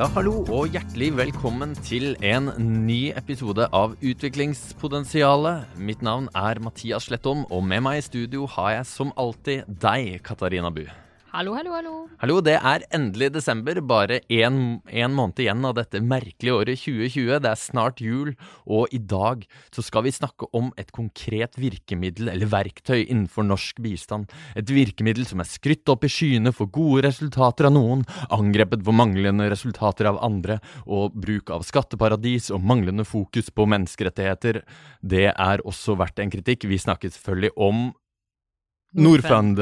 Ja, hallo og hjertelig velkommen til en ny episode av Utviklingspotensialet. Mitt navn er Mathias Slettholm, og med meg i studio har jeg som alltid deg, Katarina Bu. Hallo, hallo, hallo. Hallo, det er endelig desember. Bare én måned igjen av dette merkelige året 2020. Det er snart jul, og i dag så skal vi snakke om et konkret virkemiddel eller verktøy innenfor norsk bistand. Et virkemiddel som er skrytt opp i skyene for gode resultater av noen, angrepet for manglende resultater av andre, og bruk av skatteparadis og manglende fokus på menneskerettigheter. Det er også verdt en kritikk. Vi snakker selvfølgelig om Norfund,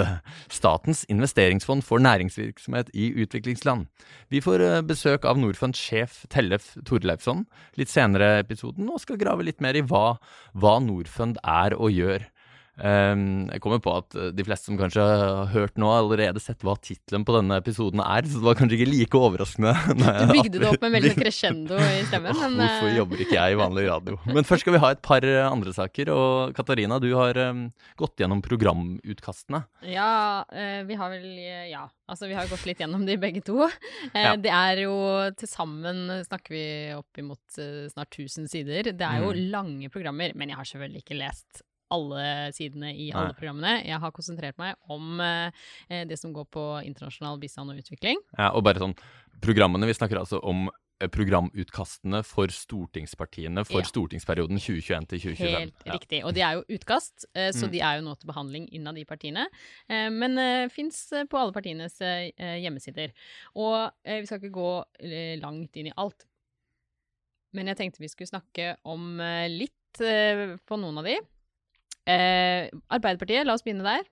statens investeringsfond for næringsvirksomhet i utviklingsland. Vi får eh, besøk av Norfunds sjef Tellef Torleifsson litt senere i episoden, og skal grave litt mer i hva, hva Norfund er og gjør. Um, jeg kommer på at eh, de fleste som kanskje har hørt nå, allerede sett hva tittelen på denne episoden er, så det var kanskje ikke like overraskende. Du bygde det opp med veldig crescendo i stemmen. Men, Hvorfor eh, jobber ikke jeg i vanlig radio? Men først skal vi ha et par eh, andre saker. Og Katarina, du har um, gått gjennom programutkastene. Ja, vi har vel Ja. Altså, vi har gått litt gjennom de begge to. Ja. Det er jo til sammen snakker vi oppimot uh, snart 1000 sider. Det er jo mm. lange programmer, men jeg har selvfølgelig ikke lest alle sidene i alle Nei. programmene. Jeg har konsentrert meg om eh, det som går på internasjonal bistand og utvikling. Ja, og bare sånn, Programmene vi snakker altså om eh, programutkastene for stortingspartiene for ja. stortingsperioden 2021 til 2025. Helt ja. riktig. Og de er jo utkast, eh, så mm. de er jo nå til behandling innad i partiene. Eh, men eh, fins på alle partienes eh, hjemmesider. Og vi skal ikke gå langt inn i alt. Men jeg tenkte vi skulle snakke om litt på noen av de. Eh, Arbeiderpartiet, la oss begynne der.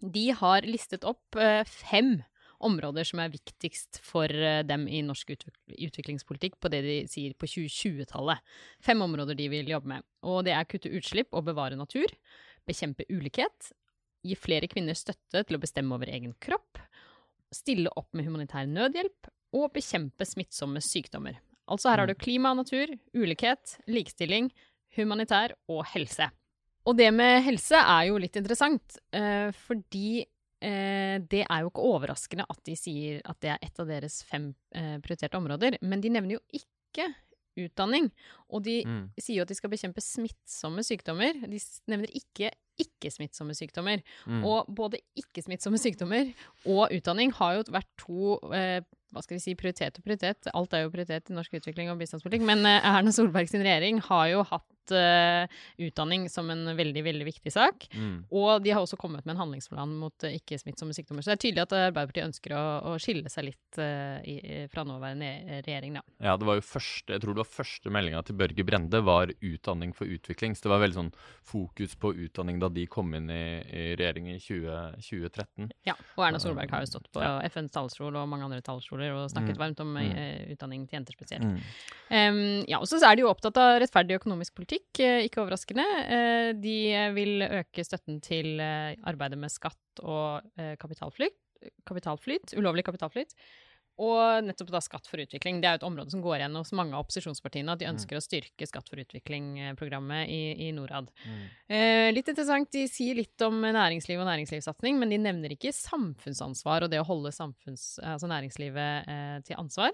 De har listet opp eh, fem områder som er viktigst for eh, dem i norsk utviklingspolitikk på det de sier på 2020-tallet. Fem områder de vil jobbe med. Og det er kutte utslipp og bevare natur. Bekjempe ulikhet. Gi flere kvinner støtte til å bestemme over egen kropp. Stille opp med humanitær nødhjelp. Og bekjempe smittsomme sykdommer. Altså her har du mm. klima og natur, ulikhet, likestilling, humanitær og helse. Og det med helse er jo litt interessant, eh, fordi eh, det er jo ikke overraskende at de sier at det er et av deres fem eh, prioriterte områder. Men de nevner jo ikke utdanning. Og de mm. sier jo at de skal bekjempe smittsomme sykdommer. De nevner ikke ikke-smittsomme sykdommer. Mm. Og både ikke-smittsomme sykdommer og utdanning har jo vært to eh, hva skal vi si, prioritet og prioritet. Alt er jo prioritet i norsk utvikling og bistandspolitikk. Men eh, Erna Solberg sin regjering har jo hatt uh, utdanning som en veldig veldig viktig sak. Mm. Og de har også kommet med en handlingsplan mot uh, ikke-smittsomme sykdommer. Så det er tydelig at Arbeiderpartiet ønsker å, å skille seg litt uh, i, fra nåværende regjering. Da. Ja, det var jo første, jeg tror det var første meldinga til Børge Brende var utdanning for utvikling. Så det var veldig sånn fokus på utdanning da de kom inn i, i regjering i 20, 2013. Ja, og Erna Solberg har jo stått på ja. FNs talerstol og mange andre talerstoler og snakket mm. varmt om mm. utdanning til jenter spesielt. Mm. Um, ja, og så er de jo opptatt av rettferdig økonomisk politikk eh, ikke overraskende. Eh, de vil øke støtten til eh, arbeidet med skatt og kapitalflyt, kapitalflyt ulovlig kapitalflyt. Og nettopp da Skatt for utvikling. Det er jo et område som går igjen hos mange av opposisjonspartiene, at de mm. ønsker mm. å styrke Skatt for utvikling-programmet i, i, Norad. Mm. Eh, litt interessant, de sier litt om næringsliv og næringslivssatsing, men de nevner ikke samfunnsansvar og det å holde altså næringslivet eh, til ansvar.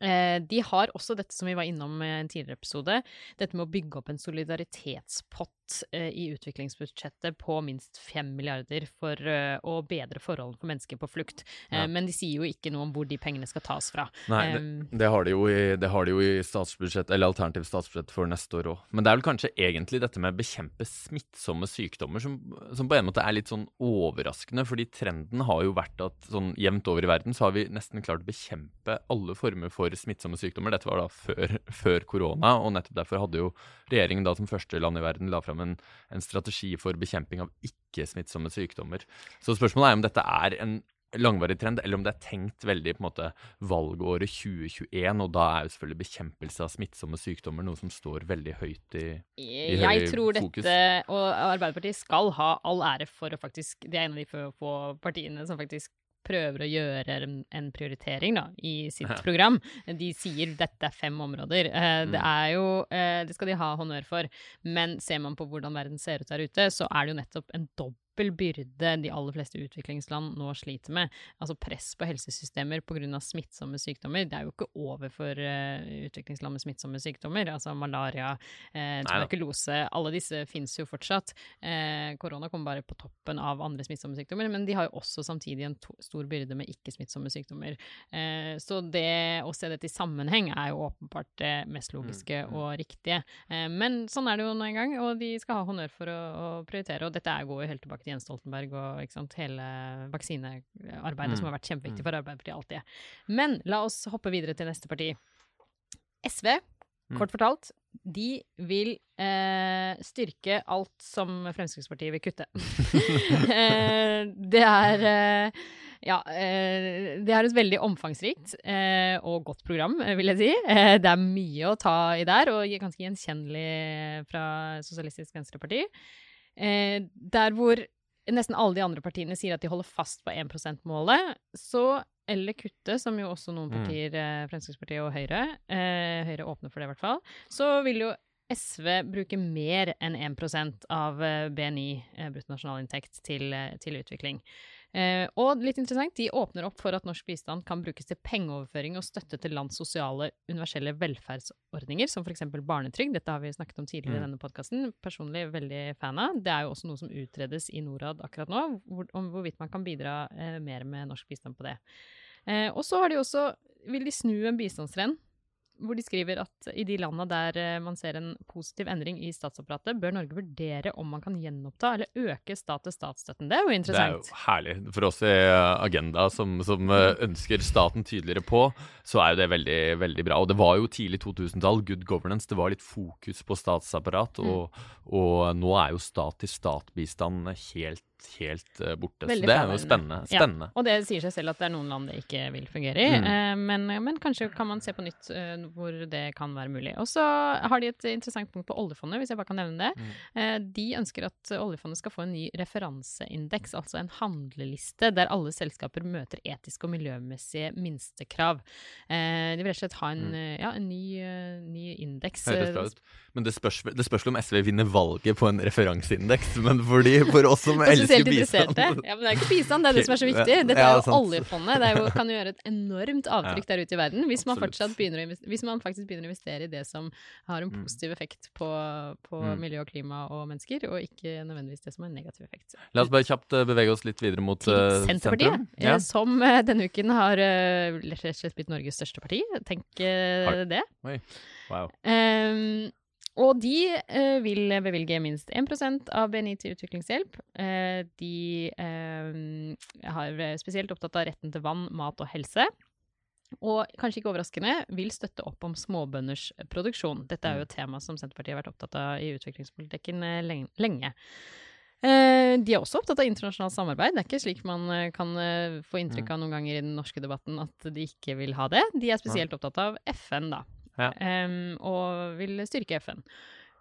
Eh, de har også dette som vi var innom i en tidligere episode, dette med å bygge opp en solidaritetspott eh, i utviklingsbudsjettet på minst fem milliarder for å bedre forholdene for mennesker på flukt. Ja. Men de sier jo ikke noe om hvor de pengene skal tas fra. Nei, det, det, har, de i, det har, de jo i, statsbudsjett, eller alternativt statsbudsjett for neste år òg. Men det er vel kanskje egentlig dette med å bekjempe smittsomme sykdommer som, som, på en måte er litt sånn overraskende, fordi trenden har jo vært at sånn jevnt over i verden så har vi nesten klart å bekjempe alle former for for smittsomme sykdommer. Dette var da før, før, korona, og nettopp derfor hadde jo regjeringen da som første land i verden la fram en, en strategi for bekjemping av ikke-smittsomme sykdommer. Så spørsmålet er om dette er en langvarig trend, eller om det er tenkt veldig på en måte valgåret 2021, og da er jo selvfølgelig bekjempelse av smittsomme sykdommer noe som står veldig høyt i, i Jeg tror fokus. dette, og Arbeiderpartiet skal ha all ære for å faktisk Det er en av de få partiene som faktisk prøver å gjøre en prioritering da, i sitt ja. program. De sier dette er fem områder. Eh, mm. Det er jo eh, Det skal de ha honnør for. Men ser man på hvordan verden ser ut der ute, så er det jo nettopp en dobbel byrde de aller fleste utviklingsland nå sliter med. Altså press på helsesystemer pga. smittsomme sykdommer. Det er jo ikke over for uh, utviklingsland med smittsomme sykdommer. Altså malaria, eh, tuberkulose. Alle disse fins jo fortsatt. Eh, korona kommer bare på toppen av andre smittsomme sykdommer, men de har jo også samtidig en stor byrde med ikke-smittsomme sykdommer. så det å se dette i sammenheng er jo åpenbart det mest mm, logiske mm, mm. og riktige. men sånn er det jo nå en gang, og de skal ha honnør for å, å prioritere. Og dette går jo helt tilbake til Jens Stoltenberg og sant, hele vaksinearbeidet, mm. som har vært kjempeviktig mm. for Arbeiderpartiet alltid. Men la oss hoppe videre til neste parti. SV, mm. kort fortalt, de vil eh, styrke alt som Fremskrittspartiet vil kutte. eh, det er eh, ja, eh, det er et veldig omfangsrikt eh, og godt program, vil jeg si. Det er mye å ta i der, og ganske gjenkjennelig fra Sosialistisk Venstreparti. Eh, der hvor nesten alle de andre partiene sier at de holder fast på 1 %-målet, så eller kutte, som jo også noen mm. partier, mm. Fremskrittspartiet og Høyre eh, Høyre åpner for det, i hvert fall. Så vil jo SV bruke mer enn 1% av eh, BNI, bruttonasjonalinntekt, til, til utvikling. Eh, og litt interessant, de åpner opp for at norsk bistand kan brukes til pengeoverføring og støtte til lands sosiale universelle velferdsordninger, som f.eks. barnetrygd. Dette har vi snakket om tidligere i mm. denne podkasten. Personlig veldig fan av. Det er jo også noe som utredes i Norad akkurat nå, hvor, om hvorvidt man kan bidra eh, mer med norsk bistand på det. Eh, og så har de også vil de snu en bistandstrend hvor de skriver at i de landene der eh, man ser en positiv endring i statsapparatet, bør Norge vurdere om man kan gjenoppta eller øke stat-til-stat-støtten. Det er jo interessant. Det er jo herlig. For oss i Agenda, som, som eh, ønsker staten tydeligere på, så er jo det veldig, veldig bra. Og det var jo tidlig 2000-tall, good governance. Det var litt fokus på statsapparat. Mm. Og, og nå er jo stat-til-stat-bistand helt helt uh, borte. Veldig så det er jo spennende. spennende. Ja, og det sier seg selv at det er noen land det ikke vil fungere i, mm. uh, men, men, kanskje kan man se på nytt uh, hvor det kan være mulig. Og så har de et interessant punkt på oljefondet, hvis jeg bare kan nevne det. Mm. de ønsker at oljefondet skal få en ny referanseindeks, altså en handleliste der alle selskaper møter etiske og miljømessige minstekrav. de vil rett og slett ha en, mm. ja, en ny, ny indeks. Men det spørs, det spørs om SV vinner valget på en referanseindeks, men fordi, for oss som elsker elsker interesserte. Ja, men det er ikke bistand, det er det som er så viktig. Dette er jo oljefondet. Det jo, kan jo gjøre et enormt avtrykk der ute i verden hvis man, hvis man, faktisk begynner å investere i det som har en mm. positiv effekt på, på mm. miljø og klima og mennesker, og ikke nødvendigvis det som har en negativ effekt. La oss bare kjapt uh, bevege oss litt videre mot uh, Senterpartiet, ja. som uh, denne uken har rett og slett blitt Norges største parti. Tenk det. Oi. Wow. Um, og de eh, vil bevilge minst 1% av BNI til utviklingshjelp. Eh, de eh, er spesielt opptatt av retten til vann, mat og helse. Og kanskje ikke overraskende vil støtte opp om småbønders produksjon. Dette er jo et tema som Senterpartiet har vært opptatt av i utviklingspolitikken eh, lenge. Eh, de er også opptatt av internasjonalt samarbeid. Det er ikke slik man eh, kan få inntrykk av noen ganger i den norske debatten at de ikke vil ha det. De er spesielt opptatt av FN, da. Ja. Um, og vil styrke FN.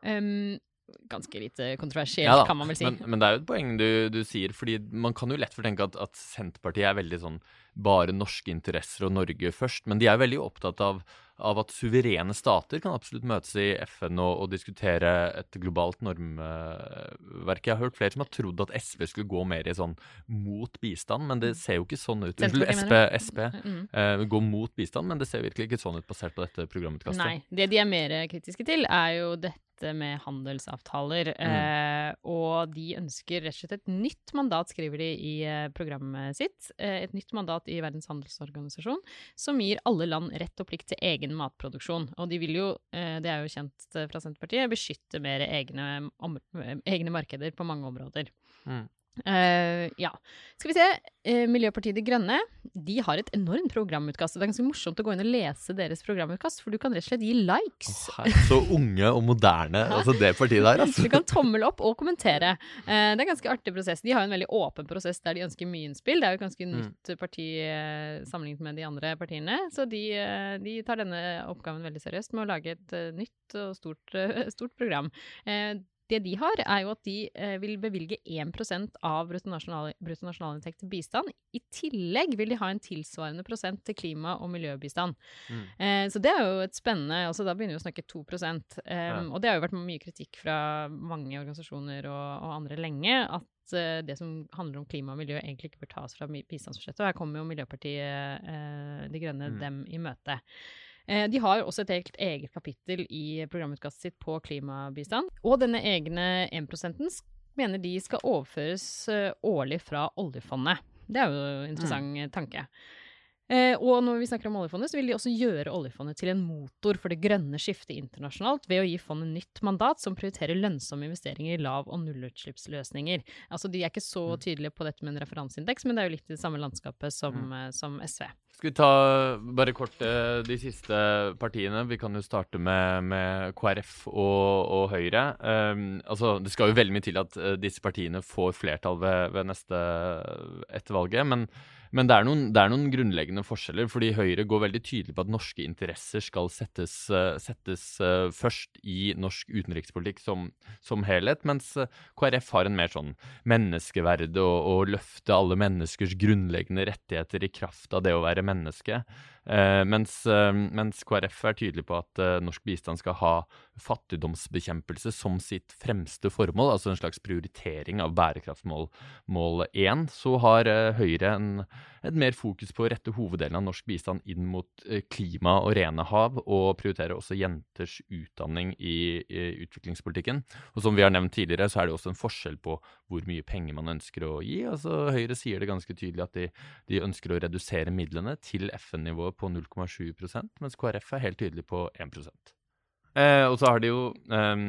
Um, ganske lite kontroversielt, ja, kan man vel si. Men, men, det er jo et poeng du, du, sier, fordi man kan jo lett fortenke at, at Senterpartiet er veldig sånn bare norske interesser og Norge først. Men de er veldig opptatt av, av at suverene stater kan absolutt møtes i FN og, og diskutere et globalt normverk. Jeg har hørt flere som har trodd at SV skulle gå mer i sånn mot bistand, men det ser jo ikke sånn ut. Unnskyld, SP, SP mm. uh, går mot bistand, men det ser virkelig ikke sånn ut basert på dette programutkastet. Nei. Det de er mer kritiske til, er jo dette dette med handelsavtaler. Mm. Eh, og de ønsker rett og slett et nytt mandat, skriver de i eh, programmet sitt. Eh, et nytt mandat i Verdens handelsorganisasjon som gir alle land rett og plikt til egen matproduksjon. Og de vil jo, eh, det er jo kjent fra Senterpartiet, beskytte mer egne, egne markeder på mange områder. Mm. Uh, ja. Skal vi se. Uh, Miljøpartiet De Grønne de har et enormt programutkast. Det er ganske morsomt å gå inn og lese deres programutkast, for du kan rett og slett gi likes. Oh, så unge og moderne, altså det partiet der. Altså. Du kan tommel opp og kommentere. Uh, det er en ganske artig prosess. De har en veldig åpen prosess der de ønsker mye innspill. Det er jo et ganske mm. nytt parti sammenlignet med de andre partiene. Så de, de, tar denne oppgaven veldig seriøst med å lage et nytt og stort, stort program. Det de har, er jo at de eh, vil bevilge 1 av bruttonasjonalinntekt til bistand. I tillegg vil de ha en tilsvarende prosent til klima- og miljøbistand. Mm. Eh, så det er jo et spennende altså Da begynner vi å snakke 2 um, ja. Og det har jo vært mye kritikk fra mange organisasjoner og, og andre lenge. at uh, det som handler om klima og miljø, egentlig ikke bør tas fra bistandsbudsjettet. Og her kommer jo Miljøpartiet uh, De Grønne mm. dem i møte. Eh, de har også et helt eget kapittel i programutkastet sitt på klimabistand. Og denne egne 1% mener de skal overføres eh, årlig fra oljefondet. Det er jo en interessant mm. tanke. Eh, og når vi snakker om oljefondet, så vil de også gjøre oljefondet til en motor for det grønne skiftet internasjonalt ved å gi fondet nytt mandat som prioriterer lønnsomme investeringer i lav- og nullutslippsløsninger. Altså, De er ikke så mm. tydelige på dette med en referanseindeks, men det er jo litt i det samme landskapet som, mm. Eh, som SV. Skal vi ta bare kort eh, de siste partiene? Vi kan jo starte med, med KrF og, og Høyre. Um, altså, det skal jo veldig mye til at disse partiene får flertall ved, ved neste etter valget. men men det er, noen, det er, noen, grunnleggende forskjeller, fordi Høyre går veldig tydelig på at norske interesser skal settes, uh, settes uh, først i norsk utenrikspolitikk som, som, helhet, mens uh, KrF har en mer sånn menneskeverde og, og løfte alle menneskers grunnleggende rettigheter i kraft av det å være menneske. Eh, mens, eh, mens, KrF er tydelig på at eh, norsk bistand skal ha fattigdomsbekjempelse som sitt fremste formål, altså en slags prioritering av bærekraftsmål mål 1, så har Høyre en, et mer fokus på å rette hoveddelen av norsk bistand inn mot klima og rene hav, og prioritere også jenters utdanning i, i utviklingspolitikken. Og som vi har nevnt tidligere, så er det også en forskjell på hvor mye penger man ønsker å gi. Altså Høyre sier det ganske tydelig at de, de ønsker å redusere midlene til FN-nivået på 0,7% mens KrF er helt tydelig på 1 eh, Og så har de jo eh,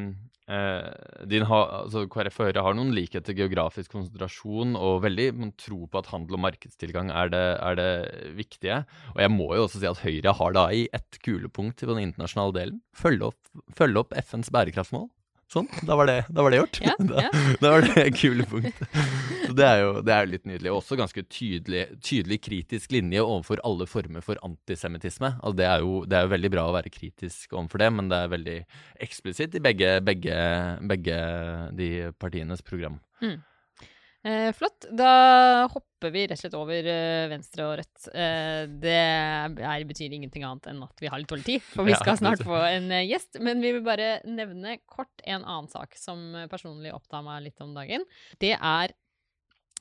eh, ha, altså KrF og Høyre har noen likheter geografisk konsentrasjon og veldig man tror på at handel og markedstilgang er det, er det, viktige. Og jeg må jo også si at Høyre har da i ett kulepunkt på den internasjonale delen følge opp, følge opp FNs bærekraftsmål. Sånn, da var det, da var det gjort. Ja, da, ja. da, var det kule punkt. det er, jo, det er litt nydelig. Og også ganske tydelig, tydelig, kritisk linje overfor alle former for antisemittisme. Altså det, er jo, det er jo veldig bra å være kritisk overfor det, men det er veldig eksplisitt i begge, begge, begge de partienes program. Mm. Eh, flott. Da hopper vi rett og slett over eh, Venstre og Rødt. Eh, det er, betyr ingenting annet enn at vi har litt dårlig tid, for vi skal snart få en eh, gjest. Men vi vil bare nevne kort en annen sak som personlig opptar meg litt om dagen. Det er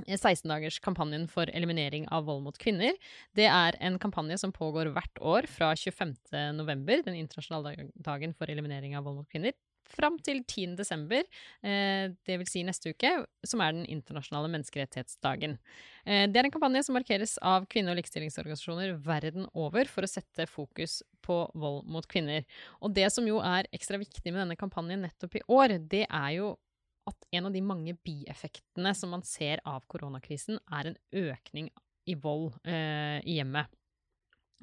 16-dagers-kampanjen for eliminering av vold mot kvinner. Det er en kampanje som pågår hvert år fra 25.11., den internasjonale dagen for eliminering av vold mot kvinner, fram til 10. desember, eh, det vil si neste uke, som er den internasjonale menneskerettighetsdagen. Eh, det er en kampanje som markeres av kvinne- og likestillingsorganisasjoner verden over for å sette fokus på vold mot kvinner. Og det som jo er ekstra viktig med denne kampanjen nettopp i år, det er jo at en av de mange bieffektene som man ser av koronakrisen, er en økning i vold eh, i hjemmet.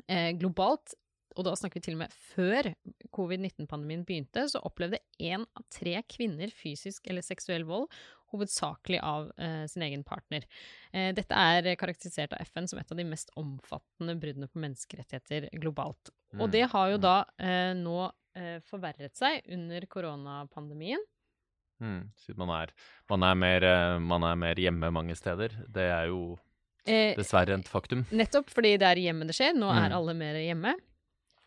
Eh, globalt og da snakker vi til og med før covid-19-pandemien begynte, så opplevde én av tre kvinner fysisk eller seksuell vold, hovedsakelig av eh, sin egen partner. Eh, dette er karakterisert av FN som et av de mest omfattende bruddene på menneskerettigheter globalt. Mm. Og det har jo mm. da eh, nå eh, forverret seg under koronapandemien. Mm. Man, er, man, er mer, eh, man er mer hjemme mange steder. Det er jo eh, dessverre et faktum. Nettopp fordi det er hjemme det skjer. Nå mm. er alle mer hjemme.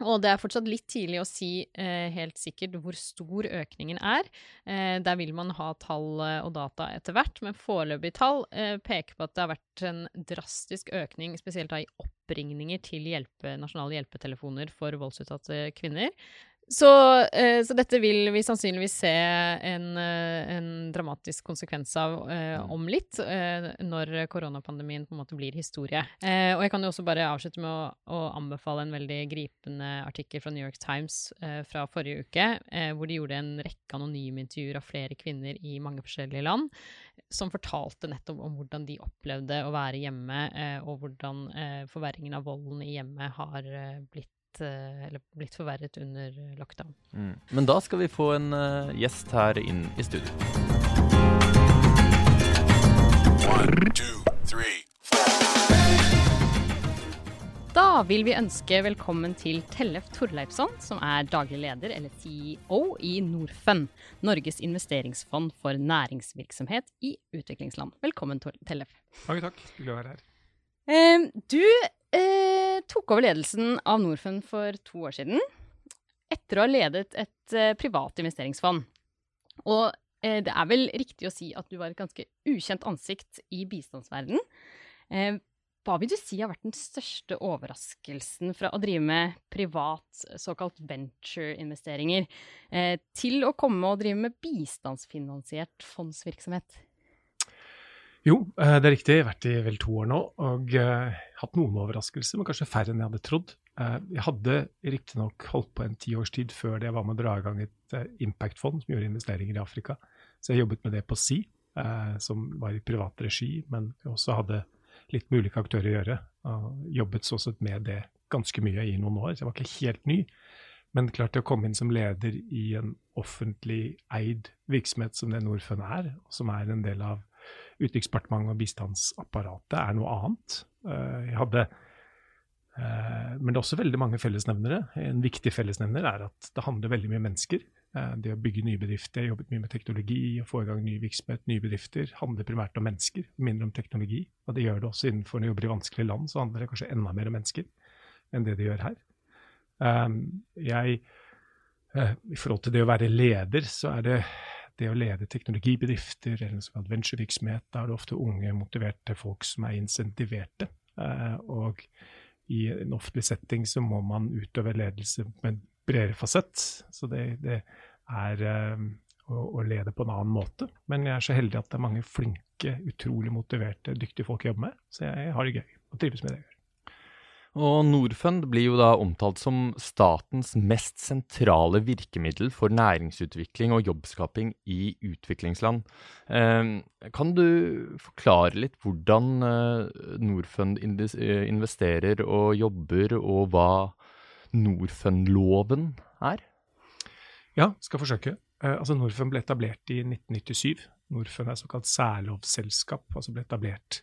Og det er fortsatt litt tidlig å si eh, helt sikkert hvor stor økningen er. Eh, der vil man ha tall eh, og data etter hvert, men foreløpige tall eh, peker på at det har vært en drastisk økning, spesielt da i oppringninger til hjelpe, nasjonale hjelpetelefoner for voldsutsatte kvinner. Så, eh, så, dette vil vi sannsynligvis se en, eh, en dramatisk konsekvens av eh, mm. om litt, når koronapandemien på en måte blir historie. Eh, og jeg kan jo også bare avslutte med å, å, anbefale en veldig gripende artikkel fra New York Times eh, fra forrige uke, hvor de gjorde en rekke anonyme intervjuer av flere kvinner i mange forskjellige land, som fortalte nettopp om hvordan de opplevde å være hjemme, og hvordan forverringen av volden i hjemmet har blitt eller blitt forverret under lockdown. Mm. Men da skal vi få en uh, gjest her inn i studio. Da Da vil vi ønske velkommen til Tellef Torleifsson, som er daglig leder, eller CEO, i Norfund, Norges investeringsfond for næringsvirksomhet i utviklingsland. Velkommen, Tellef. Takk, takk. Hyggelig å være her. Du eh, tok over ledelsen av Norfund for to år siden, etter å ha ledet et eh, privat investeringsfond. Og eh, det er vel riktig å si at du var et ganske ukjent ansikt i bistandsverdenen. Eh, hva vil du si har vært den største overraskelsen fra å drive med privat, såkalt venture-investeringer, eh, til å komme og drive med bistandsfinansiert fondsvirksomhet? Jo, eh, det er riktig. Jeg har vært i vel to år nå og uh, hatt noen overraskelser, men kanskje færre enn jeg hadde trodd. Uh, jeg hadde riktignok holdt på en tiårstid før det jeg var med å dra i gang et uh, impact-fond som gjorde investeringer i Afrika. Så jeg jobbet med det på Si, som var i privat regi, men også hadde litt med ulike aktører å gjøre. Jobbet sånn sett med det ganske mye i noen år, så jeg var ikke helt ny. Men klart å komme inn som leder i en offentlig eid virksomhet som det Norfund er, som er en del av Utenriksdepartementet og bistandsapparatet, er noe annet. Eh, jeg hadde eh, men det er også veldig mange fellesnevnere. En viktig fellesnevner er at det handler veldig mye om mennesker. Eh, det å bygge nye bedrifter, jeg jobbet mye med teknologi, å få i gang ny virksomhet, nye bedrifter, handler primært om mennesker, mindre om teknologi. Og det gjør det også innenfor når du jobber i vanskelige land, så handler det kanskje enda mer om mennesker enn det det gjør her. Jeg, I forhold til det å være leder, så er det det å lede teknologibedrifter eller en såkalt venturevirksomhet, da er det ofte unge, motiverte folk som er insentiverte. Uh, og i en offentlig setting så må man utøve ledelse med bredere fasett. Så det, det er uh, å, å, lede på en annen måte. Men jeg er så heldig at det er mange flinke, utrolig motiverte, dyktige folk jeg jobber med. Så jeg har det gøy og trives med det jeg gjør. Og Norfund blir jo da omtalt som statens mest sentrale virkemiddel for næringsutvikling og jobbskaping i utviklingsland. Eh, kan du forklare litt hvordan eh, Norfund investerer og jobber, og hva Norfund-loven er? Ja, skal forsøke. Eh, altså Norfund ble etablert i 1997. Norfund er såkalt særlovsselskap, altså ble etablert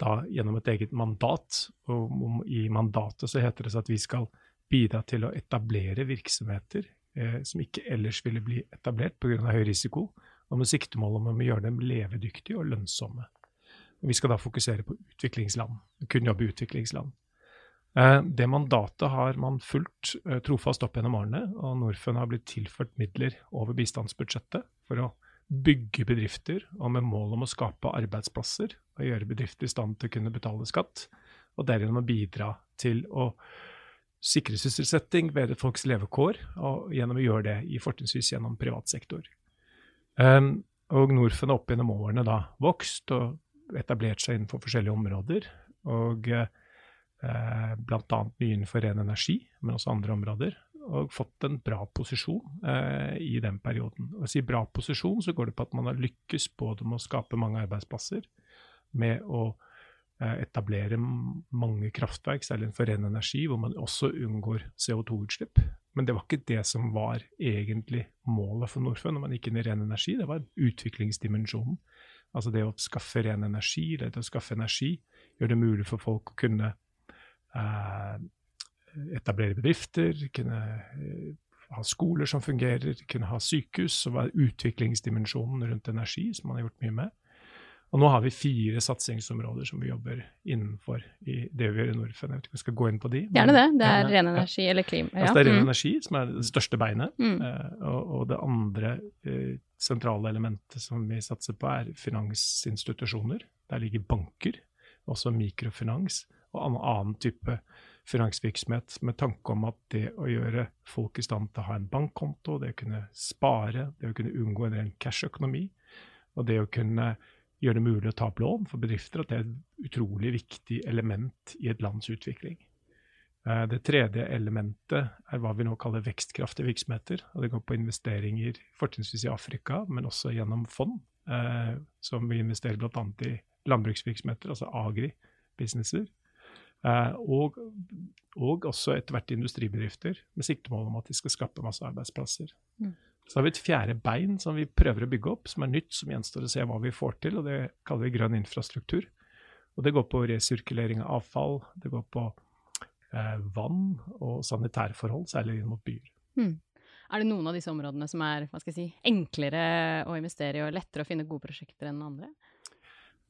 da gjennom et eget mandat. Og I mandatet så heter det at vi skal bidra til å etablere virksomheter eh, som ikke ellers ville bli etablert pga. høy risiko, og med siktemål om å gjøre dem levedyktige og lønnsomme. Vi skal da fokusere på utviklingsland, kun jobbe i utviklingsland. Eh, det mandatet har man fulgt eh, trofast opp gjennom årene, og Norfund har blitt tilført midler over bistandsbudsjettet for å bygge bedrifter, og med mål om å skape arbeidsplasser og gjøre bedrifter i stand til å kunne betale skatt, og derigjennom bidra til å sikre sysselsetting, bedre folks levekår, og gjennom å gjøre det i fortrinnsvis gjennom privat sektor. Um, og Norfund har opp gjennom årene da vokst og etablert seg innenfor forskjellige områder. og eh, bl.a. mye innenfor ren energi, men også andre områder. Og fått en bra posisjon eh, i den perioden. Og å si bra posisjon, så går det på at man har lykkes både med å skape mange arbeidsplasser, med å eh, etablere mange kraftverk, særlig innenfor ren energi, hvor man også unngår CO2-utslipp. Men det var ikke det som var egentlig målet for Norfund når man gikk inn i ren energi. Det var utviklingsdimensjonen. Altså det å skaffe ren energi, det å skaffe energi, gjør det mulig for folk å kunne Eh, etablere bedrifter, kunne eh, ha skoler som fungerer, kunne ha sykehus, og være utviklingsdimensjonen rundt energi, som man har gjort mye med. Og nå har vi fire satsingsområder som vi jobber innenfor i det vi gjør i Norfund. Jeg vet ikke om vi skal gå inn på de. Gjerne det. Det er ren energi eller klima. Ja. Altså det er ren mm. energi som er det største beinet. Mm. Uh, og, og, det andre uh, sentrale elementet som vi satser på, er finansinstitusjoner. Der ligger banker, også mikrofinans og annen type finansvirksomhet, med tanke om at det å gjøre folk i stand til å ha en bankkonto, det å kunne spare, det å kunne unngå en ren cash-økonomi, og det å kunne gjøre det mulig å ta opp lån for bedrifter, at det er et utrolig viktig element i et lands utvikling. Eh, det tredje elementet er hva vi nå kaller vekstkraftige virksomheter. og Det går på investeringer fortrinnsvis i Afrika, men også gjennom fond, eh, som vi investerer bl.a. i landbruksvirksomheter, altså agri-businesser. Eh, og, og, også etter hvert industribedrifter, med siktemål om at de skal skape masse arbeidsplasser. Mm. Så har vi et fjerde bein som vi prøver å bygge opp, som er nytt, som gjenstår å se hva vi får til, og det kaller vi grønn infrastruktur. Og det går på resirkulering av avfall, det går på eh, vann og sanitære forhold, særlig inn mot byer. Mm. Er det noen av disse områdene som er hva skal jeg si, enklere å investere i og lettere å finne gode prosjekter enn andre?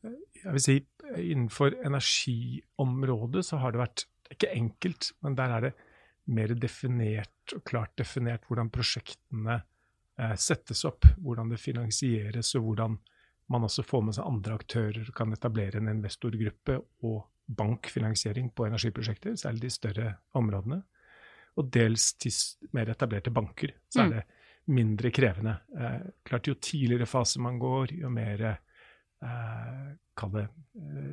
Jeg vil si innenfor energiområdet så har det vært ikke enkelt, men der er det mer definert og klart definert hvordan prosjektene eh, settes opp, hvordan det finansieres, og hvordan man også får med seg andre aktører og kan etablere en investorgruppe og bankfinansiering på energiprosjekter, særlig de større områdene. Og dels til mer etablerte banker, så er mm. det mindre krevende. Eh, klart Jo tidligere fase man går, jo mer eh, Kall det eh,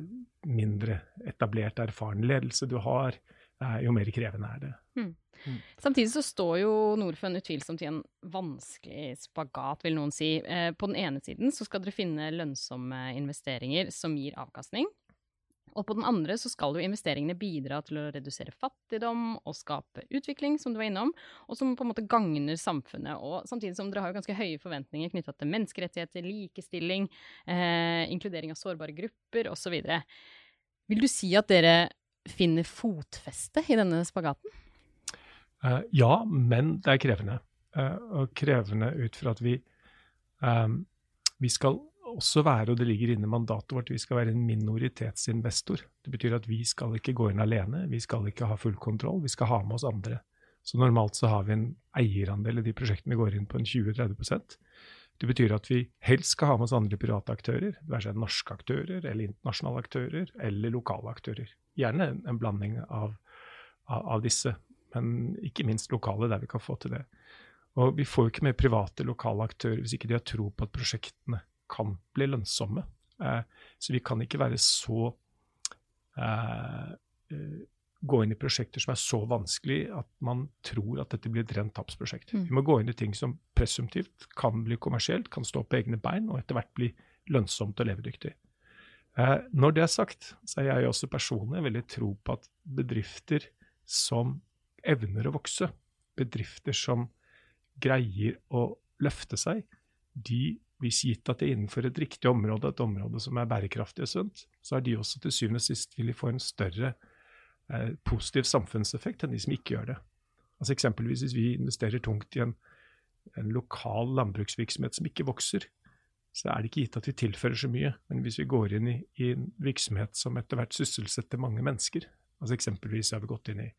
mindre etablert, erfaren ledelse du har, jo mer krevende er det. Mm. Mm. Samtidig så står jo Norfund utvilsomt i en vanskelig spagat, vil noen si. Eh, på den ene siden så skal dere finne lønnsomme investeringer som gir avkastning. Og på den andre så skal jo investeringene bidra til å redusere fattigdom og skape utvikling, som du var innom, og som på en måte gagner samfunnet. Og samtidig som dere har jo ganske høye forventninger knytta til menneskerettigheter, likestilling, eh, inkludering av sårbare grupper osv. Vil du si at dere finner fotfeste i denne spagaten? Uh, ja, men det er krevende. Uh, og krevende ut fra at vi, um, vi skal også være, og det ligger inne i mandatet vårt, vi skal være en minoritetsinvestor. Det betyr at vi skal ikke gå inn alene, vi skal ikke ha full kontroll, vi skal ha med oss andre. Så normalt så har vi en eierandel i de prosjektene vi går inn på en 20-30% Det betyr at vi helst skal ha med oss andre private aktører, det være seg norske aktører eller internasjonale aktører eller lokale aktører. Gjerne en, blanding av, av, av, disse, men ikke minst lokale, der vi kan få til det. Og vi får jo ikke med private, lokale aktører hvis ikke de har tro på at prosjektene kan bli lønnsomme. Eh, så vi kan ikke være så eh, eh gå inn i prosjekter som er så vanskelig at man tror at dette blir et rent tapsprosjekt. Mm. Vi må gå inn i ting som presumptivt kan bli kommersielt, kan stå på egne bein og etter hvert bli lønnsomt og levedyktig. Eh, når det er sagt, så er jeg også personlig veldig tro på at bedrifter som evner å vokse, bedrifter som greier å løfte seg, de, hvis gitt at det er innenfor et riktig område, et område som er bærekraftig og sunt, så er de også til syvende og sist vil de få en større eh, positiv samfunnseffekt enn de som ikke gjør det. Altså Eksempelvis hvis vi investerer tungt i en, en lokal landbruksvirksomhet som ikke vokser, så er det ikke gitt at vi tilfører så mye. Men hvis vi går inn i, i en virksomhet som etter hvert sysselsetter mange mennesker, altså eksempelvis har vi gått inn i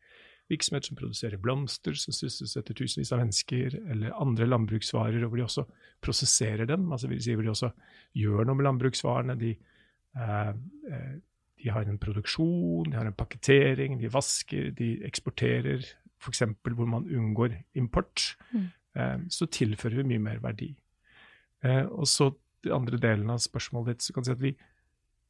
virksomhet som produserer blomster, som sysselsetter tusenvis av mennesker, eller andre landbruksvarer, hvor de også prosesserer dem, altså vil si hvor de også gjør noe med landbruksvarene. De, eh, eh de har en produksjon, de har en pakketering, de vasker, de eksporterer, f.eks. hvor man unngår import. Mm. Eh, så tilfører vi mye mer verdi. Eh, og så den andre delen av spørsmålet ditt, så kan du si at vi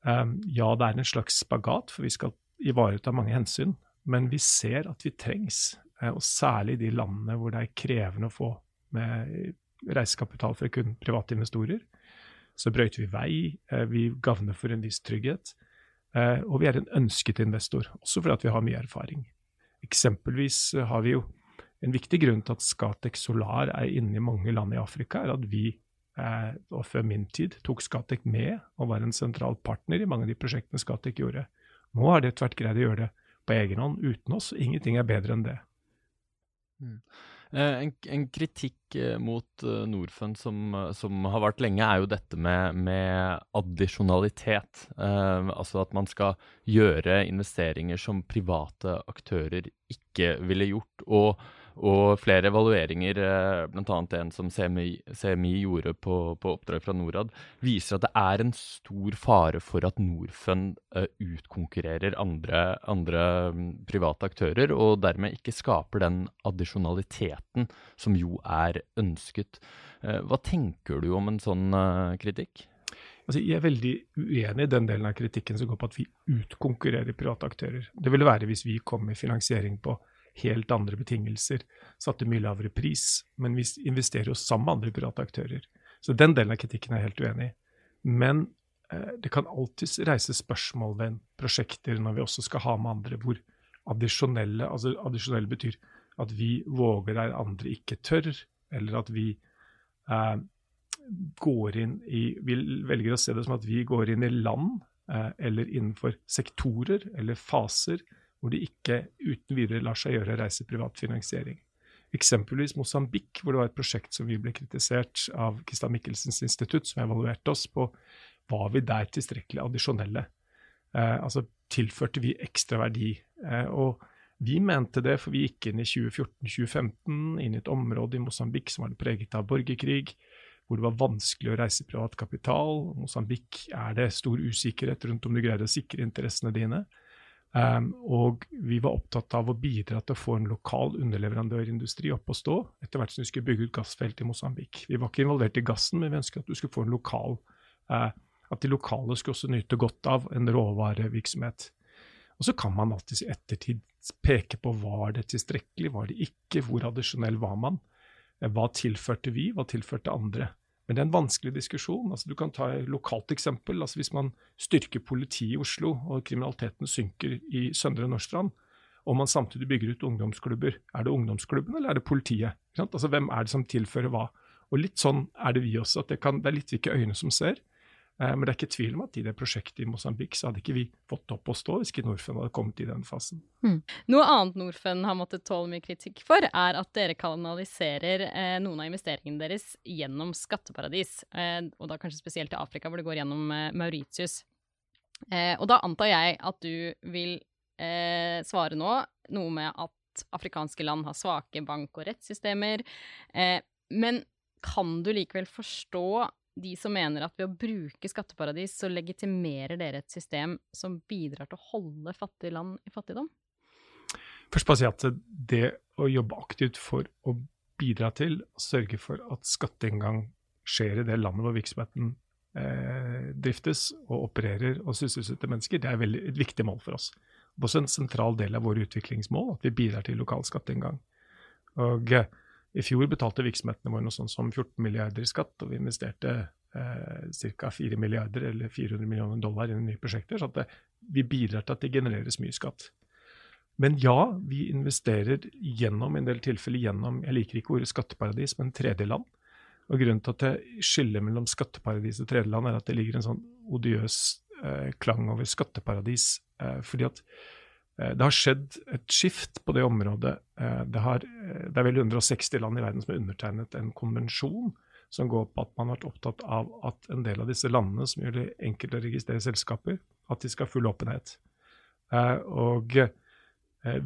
Ja, det er en slags spagat, for vi skal ivareta mange hensyn. Men vi ser at vi trengs, eh, og særlig i de landene hvor det er krevende å få med reisekapital fra kun private investorer. Så brøyter vi vei, eh, vi gagner for en viss trygghet. Eh, og vi er en ønsket investor, også fordi vi har mye erfaring. Eksempelvis har vi jo en viktig grunn til at Scatec Solar er inne i mange land i Afrika, er at vi, og før min tid, tok Scatec med og var en sentral partner i mange av de prosjektene Scatec gjorde. Nå har de tvert greid å gjøre det på egen hånd uten oss. Ingenting er bedre enn det. Mm. Eh, en, en, kritikk eh, mot uh, Norfund som, som, har vært lenge, er jo dette med, med addisjonalitet. Uh, altså at man skal gjøre investeringer som private aktører ikke ville gjort. og og flere evalueringer, eh, bl.a. en som CMI, CMI gjorde på, på, oppdrag fra Norad, viser at det er en stor fare for at Norfund uh, utkonkurrerer andre, andre um, private aktører, og dermed ikke skaper den addisjonaliteten som jo er ønsket. Uh, hva tenker du om en sånn kritikk? Altså, jeg er veldig uenig i den delen av kritikken som går på at vi utkonkurrerer private aktører. Det ville være hvis vi kom med finansiering på helt andre betingelser, satte mye lavere pris. Men vi investerer jo sammen med andre private aktører. Så den delen av kritikken er jeg helt uenig i. Men eh, det kan alltids reise spørsmål ved prosjekter når vi også skal ha med andre, hvor addisjonelle altså addisjonelle betyr at vi våger der andre ikke tør, eller at vi eh, går inn i Vi velger å se det som at vi går inn i land eh, eller innenfor sektorer eller faser hvor det ikke uten videre lar seg gjøre reiseprivat finansiering. Eksempelvis Mosambik, hvor det var et prosjekt som vi ble kritisert av Kristian Michelsens institutt, som evaluerte oss på var vi der tilstrekkelig addisjonelle. Eh, altså tilførte vi ekstra verdi. Eh, og vi mente det, for vi gikk inn i 2014-2015 inn i et område i Mosambik som var preget av borgerkrig, hvor det var vanskelig å reise privat kapital. Mosambik er det stor usikkerhet rundt om du greier å sikre interessene dine. Um, og vi var opptatt av å bidra til å få en lokal underleverandørindustri opp å stå, etter hvert som vi skulle bygge ut gassfelt i Mosambik. Vi var ikke involvert i gassen, men vi ønsket at du skulle få en lokal uh, At de lokale skulle også nyte godt av en råvarevirksomhet. Og så kan man alltid i ettertid peke på var det tilstrekkelig, var det ikke, hvor addisjonell var man? Eh, hva tilførte vi, hva tilførte andre? Men det er en vanskelig diskusjon. Altså, du kan ta et lokalt eksempel. Altså, hvis man styrker politiet i Oslo, og kriminaliteten synker i Søndre Nordstrand, og man samtidig bygger ut ungdomsklubber, er det ungdomsklubben eller er det politiet? Altså, hvem er det som tilfører hva? Og Litt sånn er det vi også. at Det, kan, det er litt hvilke øyne som ser. Eh, men det er ikke tvil om at i det prosjektet i Mosambik så hadde ikke vi fått opp å stå hvis ikke Norfund hadde kommet i den fasen. Mm. Noe annet Norfund har måttet tåle mye kritikk for, er at dere kanaliserer eh, noen av investeringene deres gjennom skatteparadis. Eh, og da kanskje spesielt til Afrika, hvor det går gjennom eh, Mauritius. Eh, og da antar jeg at du vil eh, svare nå noe med at afrikanske land har svake bank- og rettssystemer. men kan du likevel forstå de som mener at ved å bruke skatteparadis, så legitimerer dere et system som bidrar til å holde fattige land i fattigdom? Først bare si at det å jobbe aktivt for å bidra til å sørge for at skatteinngang skjer i det landet hvor virksomheten eh, driftes og opererer og sysselsetter mennesker, det er veldig, et viktig mål for oss. Det er også en sentral del av våre utviklingsmål at vi bidrar til lokal skatteinngang. Og eh, i fjor betalte virksomhetene våre noe sånt som 14 milliarder i skatt, og vi investerte eh, ca. 4 milliarder eller 400 millioner dollar i nye prosjekter. Så det, vi bidrar til at det genereres mye skatt. Men ja, vi investerer gjennom en del tilfeller gjennom Jeg liker ikke ordet skatteparadis, men tredjeland. Og Grunnen til at jeg skiller mellom skatteparadis og tredjeland, er at det ligger en sånn odiøs eh, klang over skatteparadis. Eh, fordi at det har skjedd et skift på det området. Eh, det, har, eh, det, er vel 160 land i verden som har undertegnet en konvensjon som går på at man har vært opptatt av at en del av disse landene som gjør det enkelt å registrere selskaper, at de skal ha full åpenhet. Og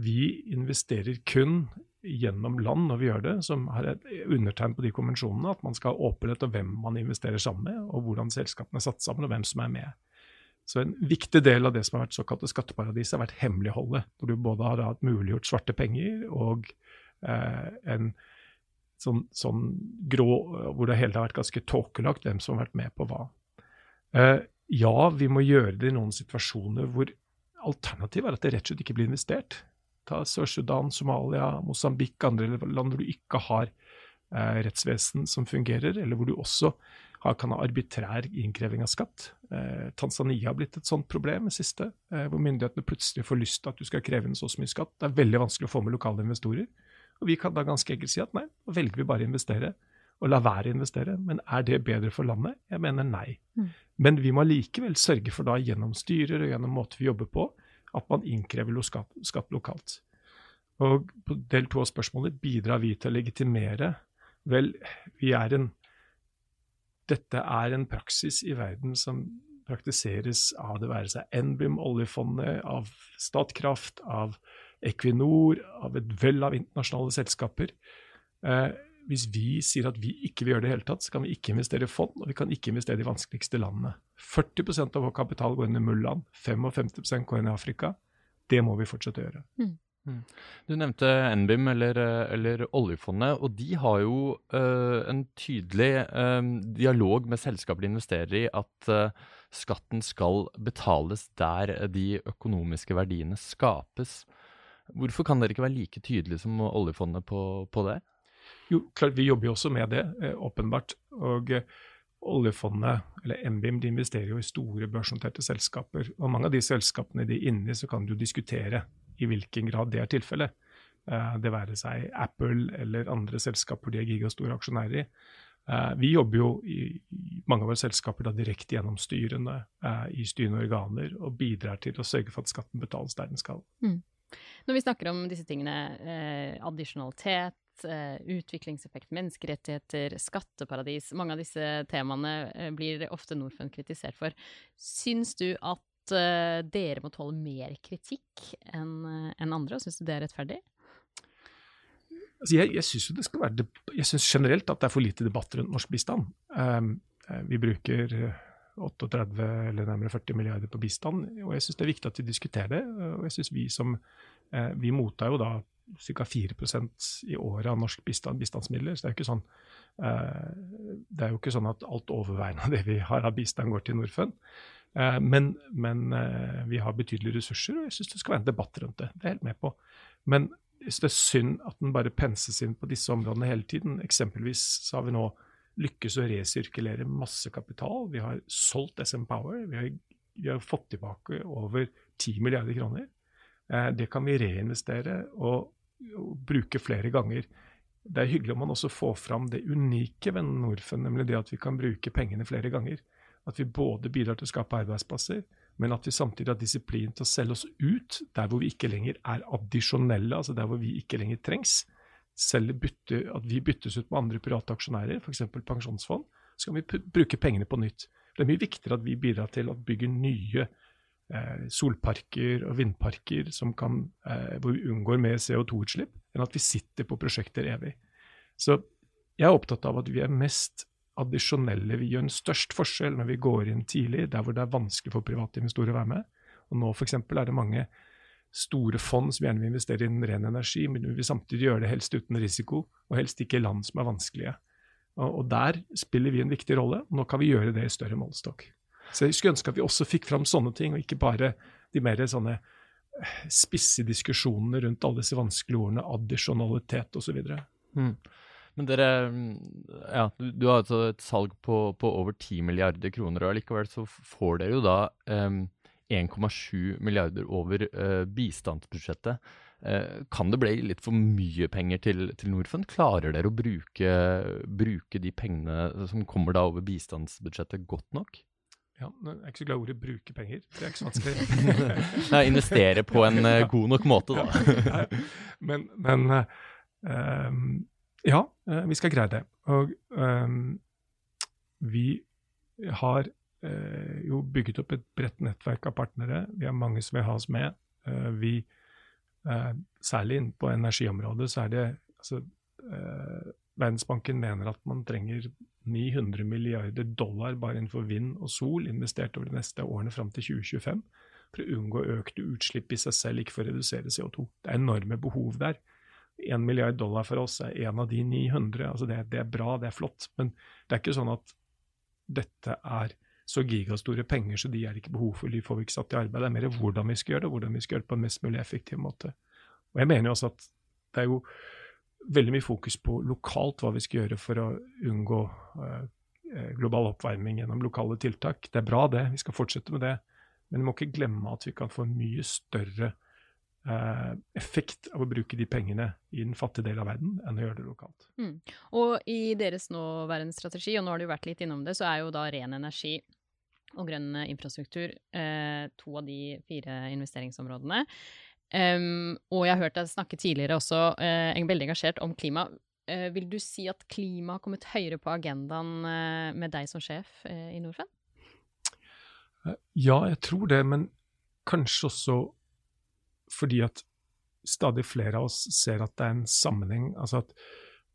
vi investerer kun gjennom land når vi gjør det, som har et undertegn på de konvensjonene, at man skal ha åpenhet om hvem man investerer sammen med, og hvordan selskapene er satt sammen, og hvem som er med. Så en viktig del av det som har vært såkalte skatteparadis, har vært hemmeligholdet. Hvor du både har hatt muliggjort svarte penger og eh, en sånn, sånn, grå Hvor det hele har vært ganske tåkelagt hvem som har vært med på hva. Eh, ja, vi må gjøre det i noen situasjoner hvor alternativet er at det rett og slett ikke blir investert. Ta Sør-Sudan, Somalia, Mosambik, andre land hvor du ikke har eh, rettsvesen som fungerer, eller hvor du også kan ha arbitrær innkreving av skatt. Eh, Tanzania har blitt et sånt problem i siste, eh, hvor myndighetene plutselig får lyst til at du skal kreve inn så mye skatt. Det er veldig vanskelig å få med lokale investorer. Og Vi kan da ganske enkelt si at nei, da velger vi bare å investere, og la være å investere. Men er det bedre for landet? Jeg mener nei. Mm. Men vi må likevel sørge for da gjennom styrer og gjennom måter vi jobber på, at man innkrever skatt, skatt lokalt. Og på del to av spørsmålet bidrar vi til å legitimere Vel, vi er en dette er en praksis i verden som praktiseres av det være seg NBIM, oljefondet, av Statkraft, av Equinor, av et vell av internasjonale selskaper. Eh, hvis vi sier at vi ikke vil gjøre det i hele tatt, så kan vi ikke investere i fond, og vi kan ikke investere i de vanskeligste landene. 40% av vår kapital går inn i MUL-land, 55% går inn i Afrika. Det må vi fortsette å gjøre. Mm. Mm. Du nevnte NBIM, eller, eller, oljefondet, og de har jo uh, en tydelig uh, dialog med selskaper de investerer i, at uh, skatten skal betales der de økonomiske verdiene skapes. Hvorfor kan dere ikke være like tydelige som oljefondet på, på det? Jo, klart Vi jobber jo også med det, åpenbart. Og oljefondet, eller NBIM, de investerer jo i store børsnoterte selskaper. Og mange av de selskapene de er inne i, så kan du diskutere i hvilken grad det er tilfellet. Uh, det være seg Apple eller andre selskaper de er gigastore aksjonærer i. Uh, vi jobber jo i, mange av våre selskaper da direkte gjennom styrene uh, i styrende organer og bidrar til å sørge for at skatten betales der den skal. Mm. Når vi snakker om disse tingene, eh, addisjonalitet, eh, utviklingseffekt, menneskerettigheter, skatteparadis, mange av disse temaene eh, blir ofte Norfund kritisert for. Syns du at eh, dere må tåle mer kritikk enn eh, enn andre, og syns du det er rettferdig? Altså jeg jeg syns generelt at det er for lite debatt rundt norsk bistand. Um, vi bruker 38 eller nærmere 40 milliarder på bistand, og jeg syns det er viktig at vi diskuterer det. og jeg synes Vi som, uh, vi mottar jo da ca. 4% i året av norsk bistand, bistandsmidler. så det er jo ikke sånn det er jo ikke sånn at alt overveiende av det vi har av bistand, går til Norfund. Eh, men, men vi har betydelige ressurser, og jeg syns det skal være en debatt rundt det. Det er jeg helt med på. Men det er synd at den bare penses inn på disse områdene hele tiden. Eksempelvis så har vi nå lykkes å resirkulere masse kapital. Vi har solgt SM Power. Vi har, vi har fått tilbake over 10 milliarder kroner. Eh, det kan vi reinvestere og, og, bruke flere ganger. Det er hyggelig om man også får fram det unike ved Norfund, nemlig det at vi kan bruke pengene flere ganger. At vi både bidrar til å skape arbeidsplasser, men at vi samtidig har disiplin til å selge oss ut der hvor vi ikke lenger er addisjonelle, altså der hvor vi ikke lenger trengs. Selv bytte, at vi byttes ut med andre private aksjonærer, f.eks. pensjonsfond, så kan vi bruke pengene på nytt. Det er mye viktigere at vi bidrar til å bygge nye eh, solparker og vindparker kan, eh, hvor vi unngår mer CO2-utslipp, enn at vi sitter på prosjekter evig. Så jeg er opptatt av at vi er mest addisjonelle vi gjør en størst forskjell når vi går inn tidlig, der hvor det er vanskelig for private investorer å være med. Og Nå eksempel, er det mange store fond som gjerne vil investere i ren energi, men vi vil samtidig gjøre det helst uten risiko, og helst ikke i land som er vanskelige. Og, Der spiller vi en viktig rolle. Nå kan vi gjøre det i større målestokk. Så Jeg skulle ønske at vi også fikk fram sånne ting, og ikke bare de mer sånne eh, spisse diskusjonene rundt alle disse vanskelige ordene, addisjonalitet osv. Mm. Men dere, ja, du har altså et salg på, på over 10 milliarder kroner, og likevel så får dere jo da um, 1,7 milliarder over uh, bistandsbudsjettet. Uh, kan det bli litt for mye penger til, til Norfund? Klarer dere å bruke, bruke, de pengene som kommer da over bistandsbudsjettet, godt nok? Ja, Jeg er ikke så glad i ordet 'bruke penger'. Det er ikke så vanskelig. Nei, investere på en uh, god nok måte, da. men, men um, ja, eh, vi skal greie det. Og um, vi har uh, jo bygget opp et bredt nettverk av partnere. Vi har mange som vil ha oss med. Uh, vi, uh, særlig på energiområdet så er det altså, Verdensbanken mener at man trenger 900 milliarder dollar bare innenfor vind og sol investert over de neste årene fram til 2025 for å unngå økte utslipp i seg selv, ikke for å redusere CO2. Det er enorme behov der. 1 milliard dollar for oss er en av de 900. altså det, det, er bra, det er flott. Men det er ikke sånn at dette er så gigastore penger, så de er ikke behov for, de får vi ikke satt i arbeid. Det er mer hvordan vi skal gjøre det, og hvordan vi skal gjøre det på en mest mulig effektiv måte. Og Jeg mener jo også at det er jo veldig mye fokus på lokalt hva vi skal gjøre for å unngå uh, global oppvarming gjennom lokale tiltak. Det er bra, det. Vi skal fortsette med det. Men vi må ikke glemme at vi kan få mye større effekt av å bruke de pengene i den fattige delen av verden enn å gjøre det lokalt. Mm. Og i deres nåværende strategi, og nå har du vært litt innom det, så er jo da ren energi og grønn infrastruktur eh, to av de fire investeringsområdene. Um, og jeg har hørt deg snakke tidligere også, eh, veldig engasjert om klima. Eh, vil du si at klima har kommet høyere på agendaen eh, med deg som sjef eh, i Norfund? Ja, jeg tror det, men kanskje også fordi at stadig flere av oss ser at det er en sammenheng. altså at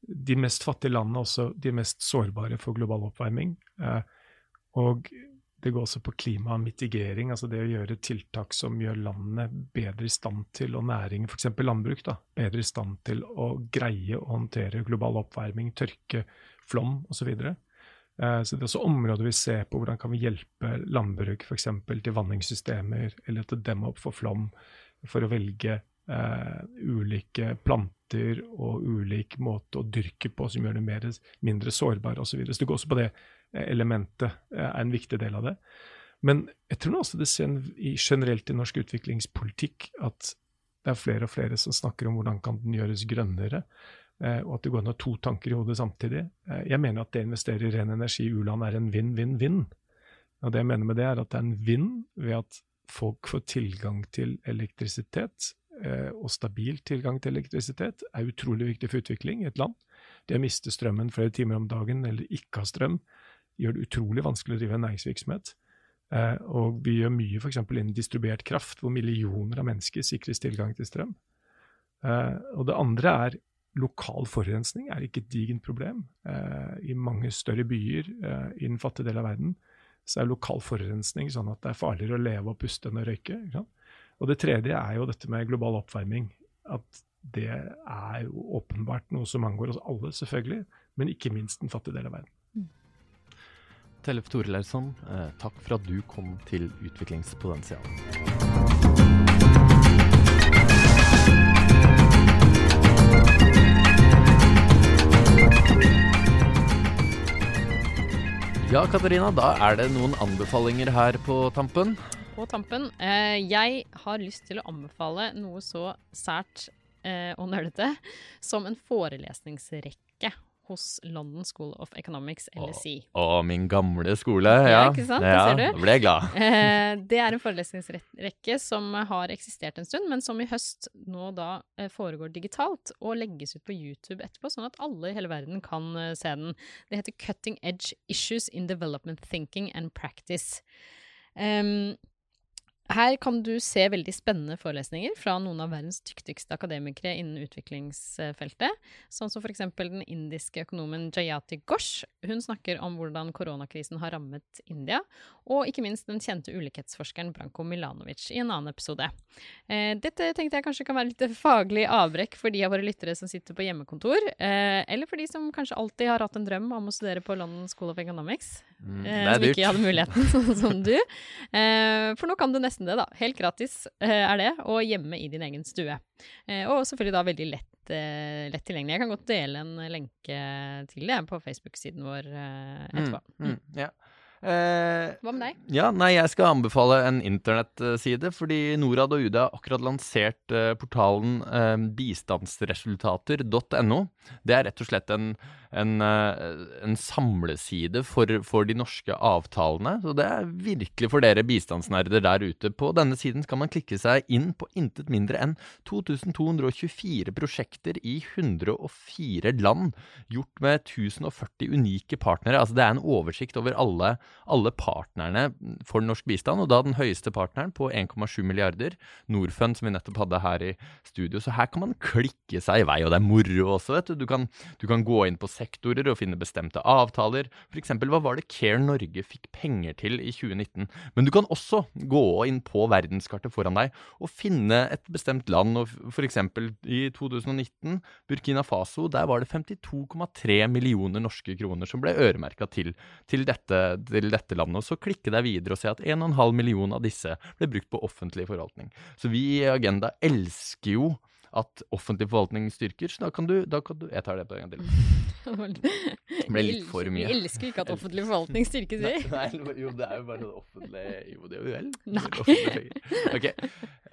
De mest fattige landene er også de mest sårbare for global oppvarming. Eh, og det går også på klimamitigering, altså det å gjøre tiltak som gjør landene bedre i stand til, og næringen, f.eks. landbruk, da, bedre i stand til å greie å håndtere global oppvarming, tørke, flom osv. Så, videre. eh, så det er også områder vi ser på hvordan kan vi hjelpe landbruk f.eks. til vanningssystemer, eller til å demme opp for flom for å velge eh, ulike planter og ulik måte å dyrke på som gjør det mer, mindre sårbar osv. Så, videre. så det går også på det eh, elementet, eh, er en viktig del av det. Men jeg tror også det ser generelt i norsk utviklingspolitikk at det er flere og flere som snakker om hvordan kan den gjøres grønnere, eh, og at det går an å ha to tanker i hodet samtidig. Jeg mener at det å investere i ren energi i u-land er en vinn-vinn-vinn. Og det jeg mener med det, er at det er en vinn ved at folk får tilgang til elektrisitet eh, og stabil tilgang til elektrisitet er utrolig viktig for utvikling i et land. Det å miste strømmen flere timer om dagen eller ikke ha strøm gjør det utrolig vanskelig å drive en næringsvirksomhet. Eh, og vi gjør mye f.eks. innen distribuert kraft, hvor millioner av mennesker sikres tilgang til strøm. Eh, og det andre er lokal forurensning er ikke et digent problem. I mange større byer i den fattige del av verden så er lokal forurensning sånn at det er farligere å leve og puste enn å røyke. Og det tredje er jo dette med global oppvarming. At det er jo åpenbart noe som angår oss alle, selvfølgelig, men ikke minst den fattige del av verden. Tellef Tore eh, takk for at du kom til Utviklingspotensial. Katarina, da er det noen anbefalinger her på tampen. På tampen. Eh, jeg har lyst til å anbefale noe så sært eh, og nølete som en forelesningsrekke hos London School of Economics, LSE. Å, min gamle skole. Ja, Ja, ikke sant? Ja, Det ser du. Da ble jeg glad. Eh, det er en forelesningsrekke som har eksistert en stund, men som i høst nå da eh, foregår digitalt og legges ut på YouTube etterpå, sånn at alle i hele verden kan eh, se den. Det heter Cutting Edge Issues in Development Thinking and Practice. Em, her kan du se veldig spennende forelesninger fra noen av verdens dyktigste akademikere innen utviklingsfeltet, sånn som eksempel den indiske økonomen Jayati Ghosh. Hun snakker om hvordan koronakrisen har rammet India, og ikke minst den kjente ulikhetsforskeren Branko Milanovic i en annen episode. Eh, dette tenkte jeg kanskje kan være litt faglig avbrekk for de av våre lyttere som sitter på hjemmekontor, eh, eller for de som kanskje alltid har hatt en drøm om å studere på London School of Economics Mm, eh, som ikke hadde muligheten, sånn som du. For nå kan du nesten det, da. Helt gratis eh, er det, og hjemme i din egen stue. Eh, og selvfølgelig da veldig lett, eh, lett tilgjengelig. Jeg kan godt dele en lenke til det på Facebook-siden vår eh, etterpå. Mm, mm, ja. Eh, Hva med deg? Ja, nei, jeg skal anbefale en internettside, fordi Norad og UD har akkurat lansert eh, portalen eh, bistandsresultater.no. Det er rett og slett en, en, eh, en samleside for, for de norske avtalene. Så det er virkelig for dere bistandsnerder der ute. På denne siden skal man klikke seg inn på intet mindre enn 2224 prosjekter i 104 land, gjort med 1040 unike partnere. Altså det er en oversikt over alle, alle partnerne for norsk bistand, og da den høyeste partneren på 1,7 milliarder, Norfund, som vi nettopp hadde her i studio. Så her kan man klikke seg i vei, og det er moro også, vet du. Du kan, du kan gå inn på sektorer og finne bestemte avtaler. Eksempel, hva var det Care Norge fikk penger til i 2019? Men du kan også gå inn på verdenskartet foran deg og finne et bestemt land, eksempel i 2019, Burkina Faso, der var det 52,3 millioner norske kroner som ble øremerka til, til, til dette landet. Så klikke deg videre og se at 1,5 million av disse ble brukt på offentlig forvaltning. Så vi i Agenda elsker jo at offentlig forvaltning styrker, så da kan du, da kan du Jeg tar det på en gang til. Det ble litt for mye. Vi elsker ikke at offentlig forvaltning styrkes, vi. Nei, jo, det er jo bare sånn offentlig Jo, det er jo vel. Nei. Ok.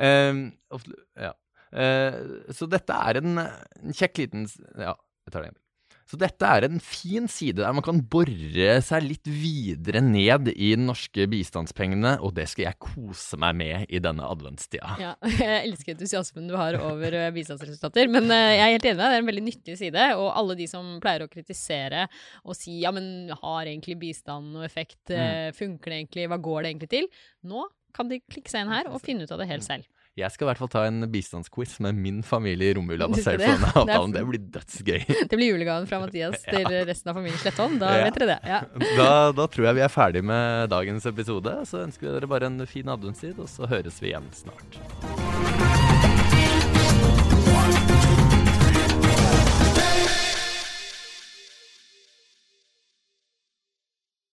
Um, offentlig, ja. Uh, så dette er en, en kjekk liten Ja, jeg tar det igjen. Så dette er en fin side der man kan bore seg litt videre ned i de norske bistandspengene, og det skal jeg kose meg med i denne adventstida. Ja, jeg elsker entusiasmen du har over eh, bistandsresultater. Men eh, jeg er helt enig med deg, det er en veldig nyttig side. Og alle de som pleier å kritisere og si ja, men har egentlig bistand noe effekt? Eh, Funker det egentlig? Hva går det egentlig til? Nå kan de klikke seg inn her og finne ut av det helt selv. Jeg skal i hvert fall ta en bistandsquiz med min familie i romjula basert på denne avtalen. Det blir dødsgøy. Det blir julegaven fra Mathias til resten av familien Slettholm. Da Ja. vet dere det. Ja. Da, da tror jeg vi er ferdig med dagens episode. Så ønsker vi dere bare en fin adventstid, og så høres vi igjen snart.